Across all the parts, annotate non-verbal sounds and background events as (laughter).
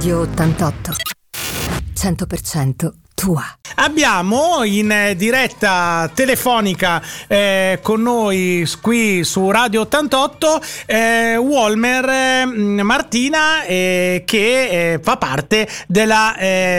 Radio 88. 100% tua. Abbiamo in eh, diretta telefonica eh, con noi qui su Radio 88 eh, Walmer eh, Martina eh, che eh, fa parte della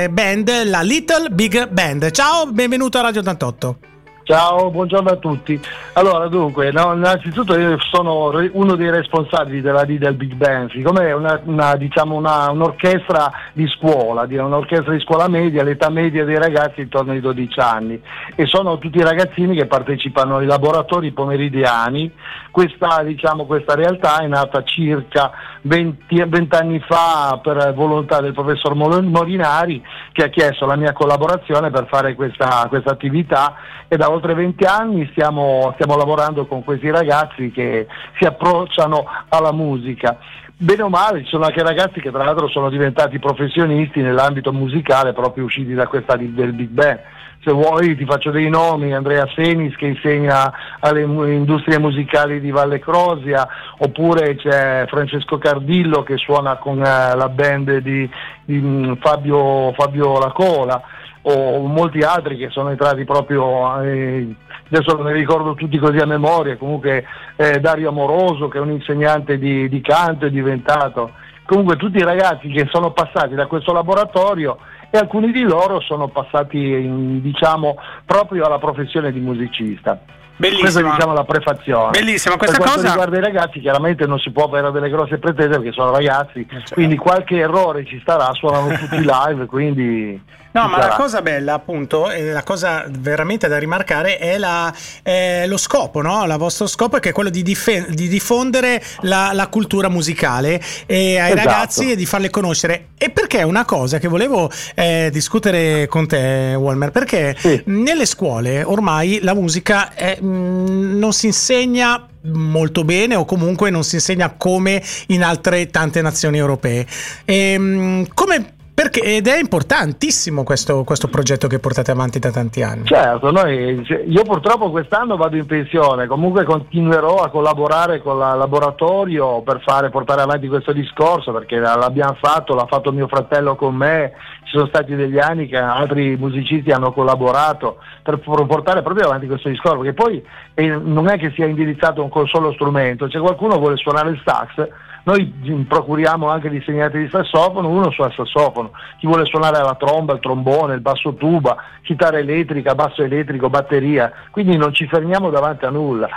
band, la Little Big Band. Ciao, benvenuto a Radio 88. Ciao, buongiorno a tutti. Allora, dunque, no, innanzitutto io sono uno dei responsabili della Lidl Big Band, siccome è una, una, diciamo una, un'orchestra di scuola, un'orchestra di scuola media, l'età media dei ragazzi è intorno ai 12 anni e sono tutti ragazzini che partecipano ai laboratori pomeridiani. Questa, diciamo, questa realtà è nata circa 20, 20 anni fa per volontà del professor Molinari che ha chiesto la mia collaborazione per fare questa, questa attività e da oltre 20 anni stiamo, stiamo lavorando con questi ragazzi che si approcciano alla musica bene o male ci sono anche ragazzi che tra l'altro sono diventati professionisti nell'ambito musicale proprio usciti da questa del Big Bang. Se vuoi ti faccio dei nomi, Andrea Senis che insegna alle industrie musicali di Valle Crosia, oppure c'è Francesco Cardillo che suona con eh, la band di, di mm, Fabio, Fabio Lacola o molti altri che sono entrati proprio, eh, adesso non ne ricordo tutti così a memoria, comunque eh, Dario Amoroso che è un insegnante di, di canto è diventato, comunque tutti i ragazzi che sono passati da questo laboratorio e alcuni di loro sono passati diciamo, proprio alla professione di musicista. Bellissima. Questa è diciamo la prefazione. Bellissima questa per cosa. riguarda i ragazzi, chiaramente non si può avere delle grosse pretese perché sono ragazzi, certo. quindi qualche errore ci starà, suonano (laughs) tutti live, quindi No, ma la cosa bella, appunto, e la cosa veramente da rimarcare è, la, è lo scopo, no? Il vostro scopo è che è quello di, difen- di diffondere la, la, cultura musicale e ai esatto. ragazzi e di farle conoscere. E perché è una cosa che volevo eh, discutere con te, Walmer, perché sì. nelle scuole ormai la musica è, non si insegna molto bene o comunque non si insegna come in altre tante nazioni europee. E, ehm, come perché, ed è importantissimo questo, questo, progetto che portate avanti da tanti anni. Certo, noi, io purtroppo quest'anno vado in pensione, comunque continuerò a collaborare con il laboratorio per fare, portare avanti questo discorso perché l'abbiamo fatto, l'ha fatto mio fratello con me, ci sono stati degli anni che altri musicisti hanno collaborato per portare proprio avanti questo discorso, perché poi eh, non è che sia indirizzato un solo strumento, c'è qualcuno che vuole suonare il sax noi procuriamo anche gli insegnanti di sassofono, uno suona il sassofono, chi vuole suonare la tromba, il trombone, il basso tuba, chitarra elettrica, basso elettrico, batteria, quindi non ci fermiamo davanti a nulla.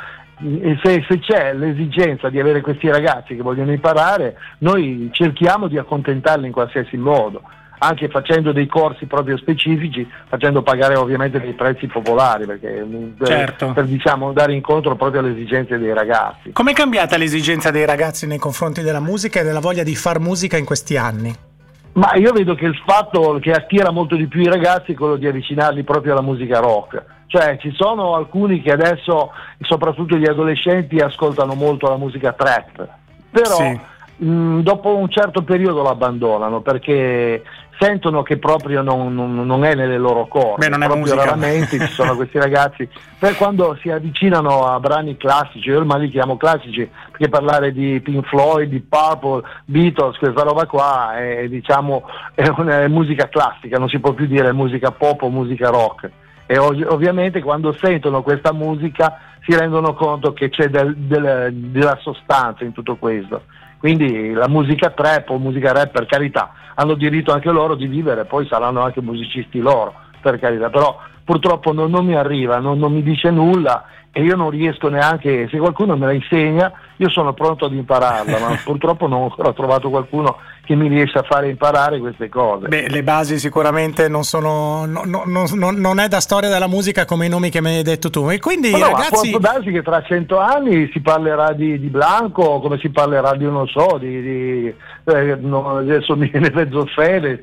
Se, se, c'è l'esigenza di avere questi ragazzi che vogliono imparare, noi cerchiamo di accontentarli in qualsiasi modo anche facendo dei corsi proprio specifici, facendo pagare ovviamente dei prezzi popolari, perché eh, certo. per, per diciamo, dare incontro proprio alle esigenze dei ragazzi. Com'è cambiata l'esigenza dei ragazzi nei confronti della musica e della voglia di far musica in questi anni? Ma io vedo che il fatto che attira molto di più i ragazzi è quello di avvicinarli proprio alla musica rock. Cioè ci sono alcuni che adesso, soprattutto gli adolescenti, ascoltano molto la musica trap, però sì. Mh, dopo un certo periodo l'abbandonano perché sentono che proprio non, non, non è nelle loro corde. Beh, proprio musica. raramente ci sono (laughs) questi ragazzi. Per quando si avvicinano a brani classici, io ormai li chiamo classici, perché parlare di Pink Floyd, di Purple, Beatles, questa roba qua è, diciamo, (laughs) è una è musica classica, non si può più dire musica pop o musica rock. E ov- ovviamente quando sentono questa musica si rendono conto che c'è del, del, della sostanza in tutto questo. Quindi la musica trap o musica rap per carità hanno diritto anche loro di vivere, poi saranno anche musicisti loro, per carità, però purtroppo non, non mi arriva, non, non mi dice nulla e io non riesco neanche, se qualcuno me la insegna, io sono pronto ad impararla, ma (laughs) purtroppo non ho ancora trovato qualcuno che mi riesce a fare imparare queste cose. Beh, le basi sicuramente non sono, no, no, no, non è da storia della musica come i nomi che mi hai detto tu. E quindi ma ragazzi... può darsi che tra cento anni si parlerà di, di Blanco, come si parlerà di, non so, di, di eh, adesso mi viene mezzo Fedez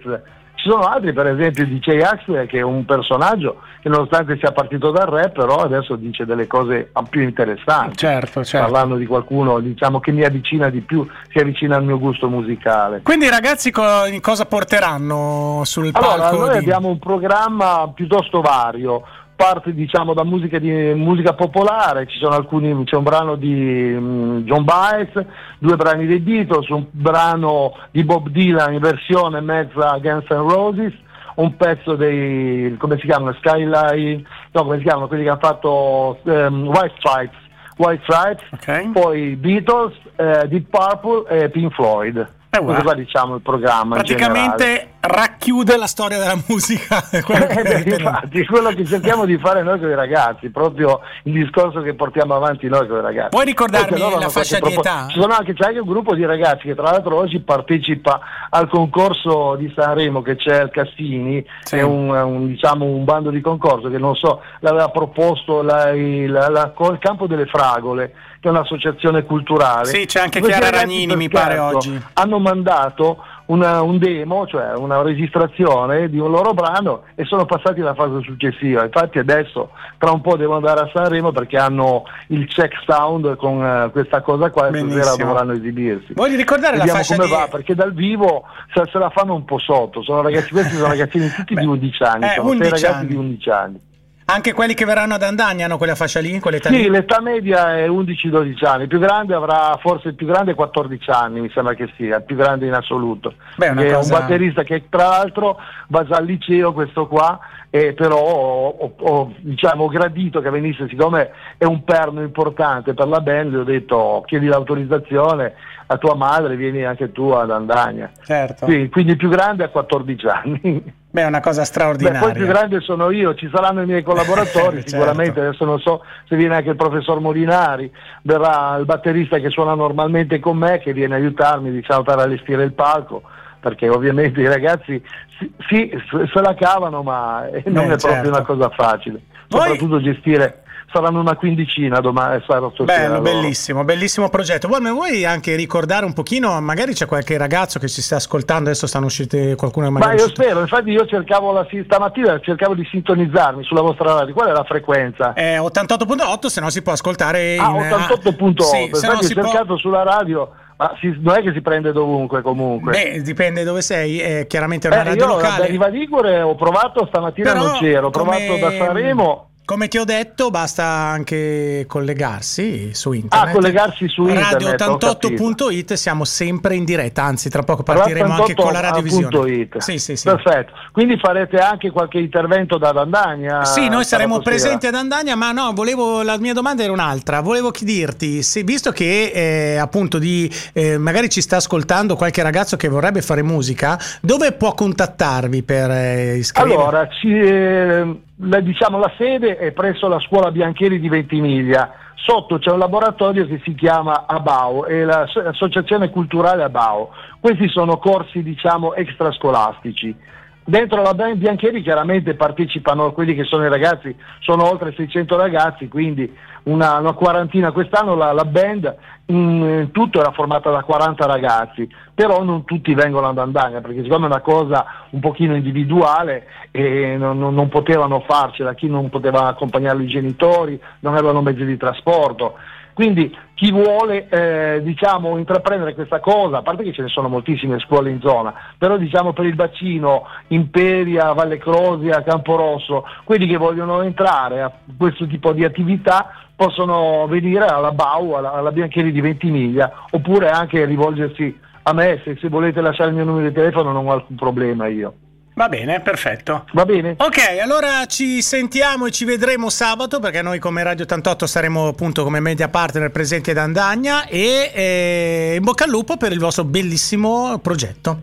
ci sono altri, per esempio DJ Axel, che è un personaggio che nonostante sia partito dal rap, però adesso dice delle cose più interessanti. Certo, certo. Parlando di qualcuno diciamo, che mi avvicina di più, si avvicina al mio gusto musicale. Quindi i ragazzi co- cosa porteranno sul palco? Allora, noi di... abbiamo un programma piuttosto vario parte diciamo da musica, di, musica popolare, ci sono alcuni, c'è un brano di um, John Baez, due brani dei Beatles, un brano di Bob Dylan in versione mezza Guns N' Roses, un pezzo dei, come si chiamano, Skyline, no come si chiamano, quelli che hanno fatto um, White Stripes, White Stripes, okay. poi Beatles, eh, Deep Purple e Pink Floyd. Eh, Questo qua diciamo il programma. Praticamente racchiude la storia della musica. (laughs) quello che Infatti, quello che cerchiamo di fare noi con i ragazzi, proprio il discorso che portiamo avanti noi con i ragazzi. Puoi ricordarmi la fascia di età? Ci sono anche, c'è anche un gruppo di ragazzi che tra l'altro oggi partecipa al concorso di Sanremo che c'è al Cassini, sì. è un, un, diciamo, un, bando di concorso che non so, l'aveva proposto la, la, la, il campo delle fragole che è un'associazione culturale. Sì, c'è anche Chiara Ragnini, mi pare oggi. Hanno mandato una, un demo, cioè una registrazione di un loro brano e sono passati alla fase successiva. Infatti adesso tra un po' devo andare a Sanremo perché hanno il check sound con uh, questa cosa qua e stasera dovranno esibirsi. Voglio ricordare Vediamo la fascia come di... va, perché dal vivo se, se, la fanno un po' sotto. Sono ragazzi, questi sono ragazzini tutti Beh, di 11 anni, eh, sono 11 sei ragazzi anni. di 11 anni. Anche quelli che verranno ad Andagna hanno quella fascia lì? Quell'età sì, lì? l'età media è 11-12 anni, il più grande avrà forse il più grande 14 anni, mi sembra che sia, il più grande in assoluto. Beh, è cosa... un batterista che tra l'altro va già al liceo questo qua, e però ho, ho, diciamo, gradito che venisse, siccome è un perno importante per la band, ho detto chiedi l'autorizzazione a tua madre, vieni anche tu ad Andagna. Certo. Sì, quindi il più grande ha 14 anni. Beh, è una cosa straordinaria. Beh, poi il più grande sono io, ci saranno i miei collaboratori, (laughs) certo. sicuramente, adesso non so se viene anche il professor Molinari, verrà il batterista che suona normalmente con me, che viene a aiutarmi diciamo, per allestire il palco, perché ovviamente i ragazzi sì, sì se la cavano, ma non Beh, è proprio certo. una cosa facile, soprattutto Voi... gestire saranno una quindicina domani. Sarà Bello, bellissimo, bellissimo progetto. Vuoi, vuoi anche ricordare un pochino, magari c'è qualche ragazzo che si sta ascoltando, adesso stanno uscite qualcuno magari... Ma io spero, infatti io cercavo la, stamattina cercavo di sintonizzarmi sulla vostra radio, qual è la frequenza? Eh, 88.8, se no si può ascoltare ah, in... 88.8, sì, infatti ho cercato può... sulla radio... Ma si, non è che si prende dovunque comunque. Beh, dipende dove sei, è chiaramente una eh, radio io locale. Da Riva Ligure ho provato stamattina Però, non c'ero, ho provato come... da Sanremo come ti ho detto, basta anche collegarsi su internet. Ah, collegarsi su internet. Radio88.it siamo sempre in diretta, anzi, tra poco partiremo anche con la radiovisione. Sì, sì, sì. Perfetto. Quindi farete anche qualche intervento da Dandagna? Sì, noi saremo presenti ad Andagna, ma no, volevo, la mia domanda era un'altra. Volevo dirti, se, visto che eh, appunto di, eh, magari ci sta ascoltando qualche ragazzo che vorrebbe fare musica, dove può contattarvi per eh, iscriversi? Allora, ci, eh, la, diciamo, la sede è presso la scuola Biancheri di Ventimiglia. Sotto c'è un laboratorio che si chiama ABAO, è l'Associazione Culturale ABAO. Questi sono corsi diciamo, extrascolastici. Dentro la band Biancheri chiaramente partecipano quelli che sono i ragazzi, sono oltre 600 ragazzi, quindi una, una quarantina. Quest'anno la, la band in tutto era formata da 40 ragazzi, però non tutti vengono ad Andagna, perché siccome è una cosa un pochino individuale e non, non, non potevano farcela, chi non poteva accompagnare i genitori, non avevano mezzi di trasporto. Quindi chi vuole eh, diciamo, intraprendere questa cosa, a parte che ce ne sono moltissime scuole in zona, però diciamo per il bacino, Imperia, Valle Crosia, Camporosso, quelli che vogliono entrare a questo tipo di attività possono venire alla BAU, alla, alla Biancheri di Ventimiglia, oppure anche rivolgersi a me, se, se volete lasciare il mio numero di telefono non ho alcun problema io. Va bene, perfetto. Va bene. Ok, allora ci sentiamo e ci vedremo sabato perché noi come Radio 88 saremo appunto come media partner presenti ad Andagna e eh, in bocca al lupo per il vostro bellissimo progetto.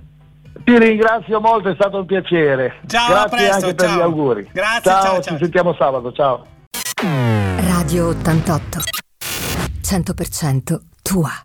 Ti ringrazio molto, è stato un piacere. Ciao, Grazie presto, anche ciao. per gli auguri. Grazie, ciao, ciao, ci sentiamo sabato, ciao. Radio 88 100% tua.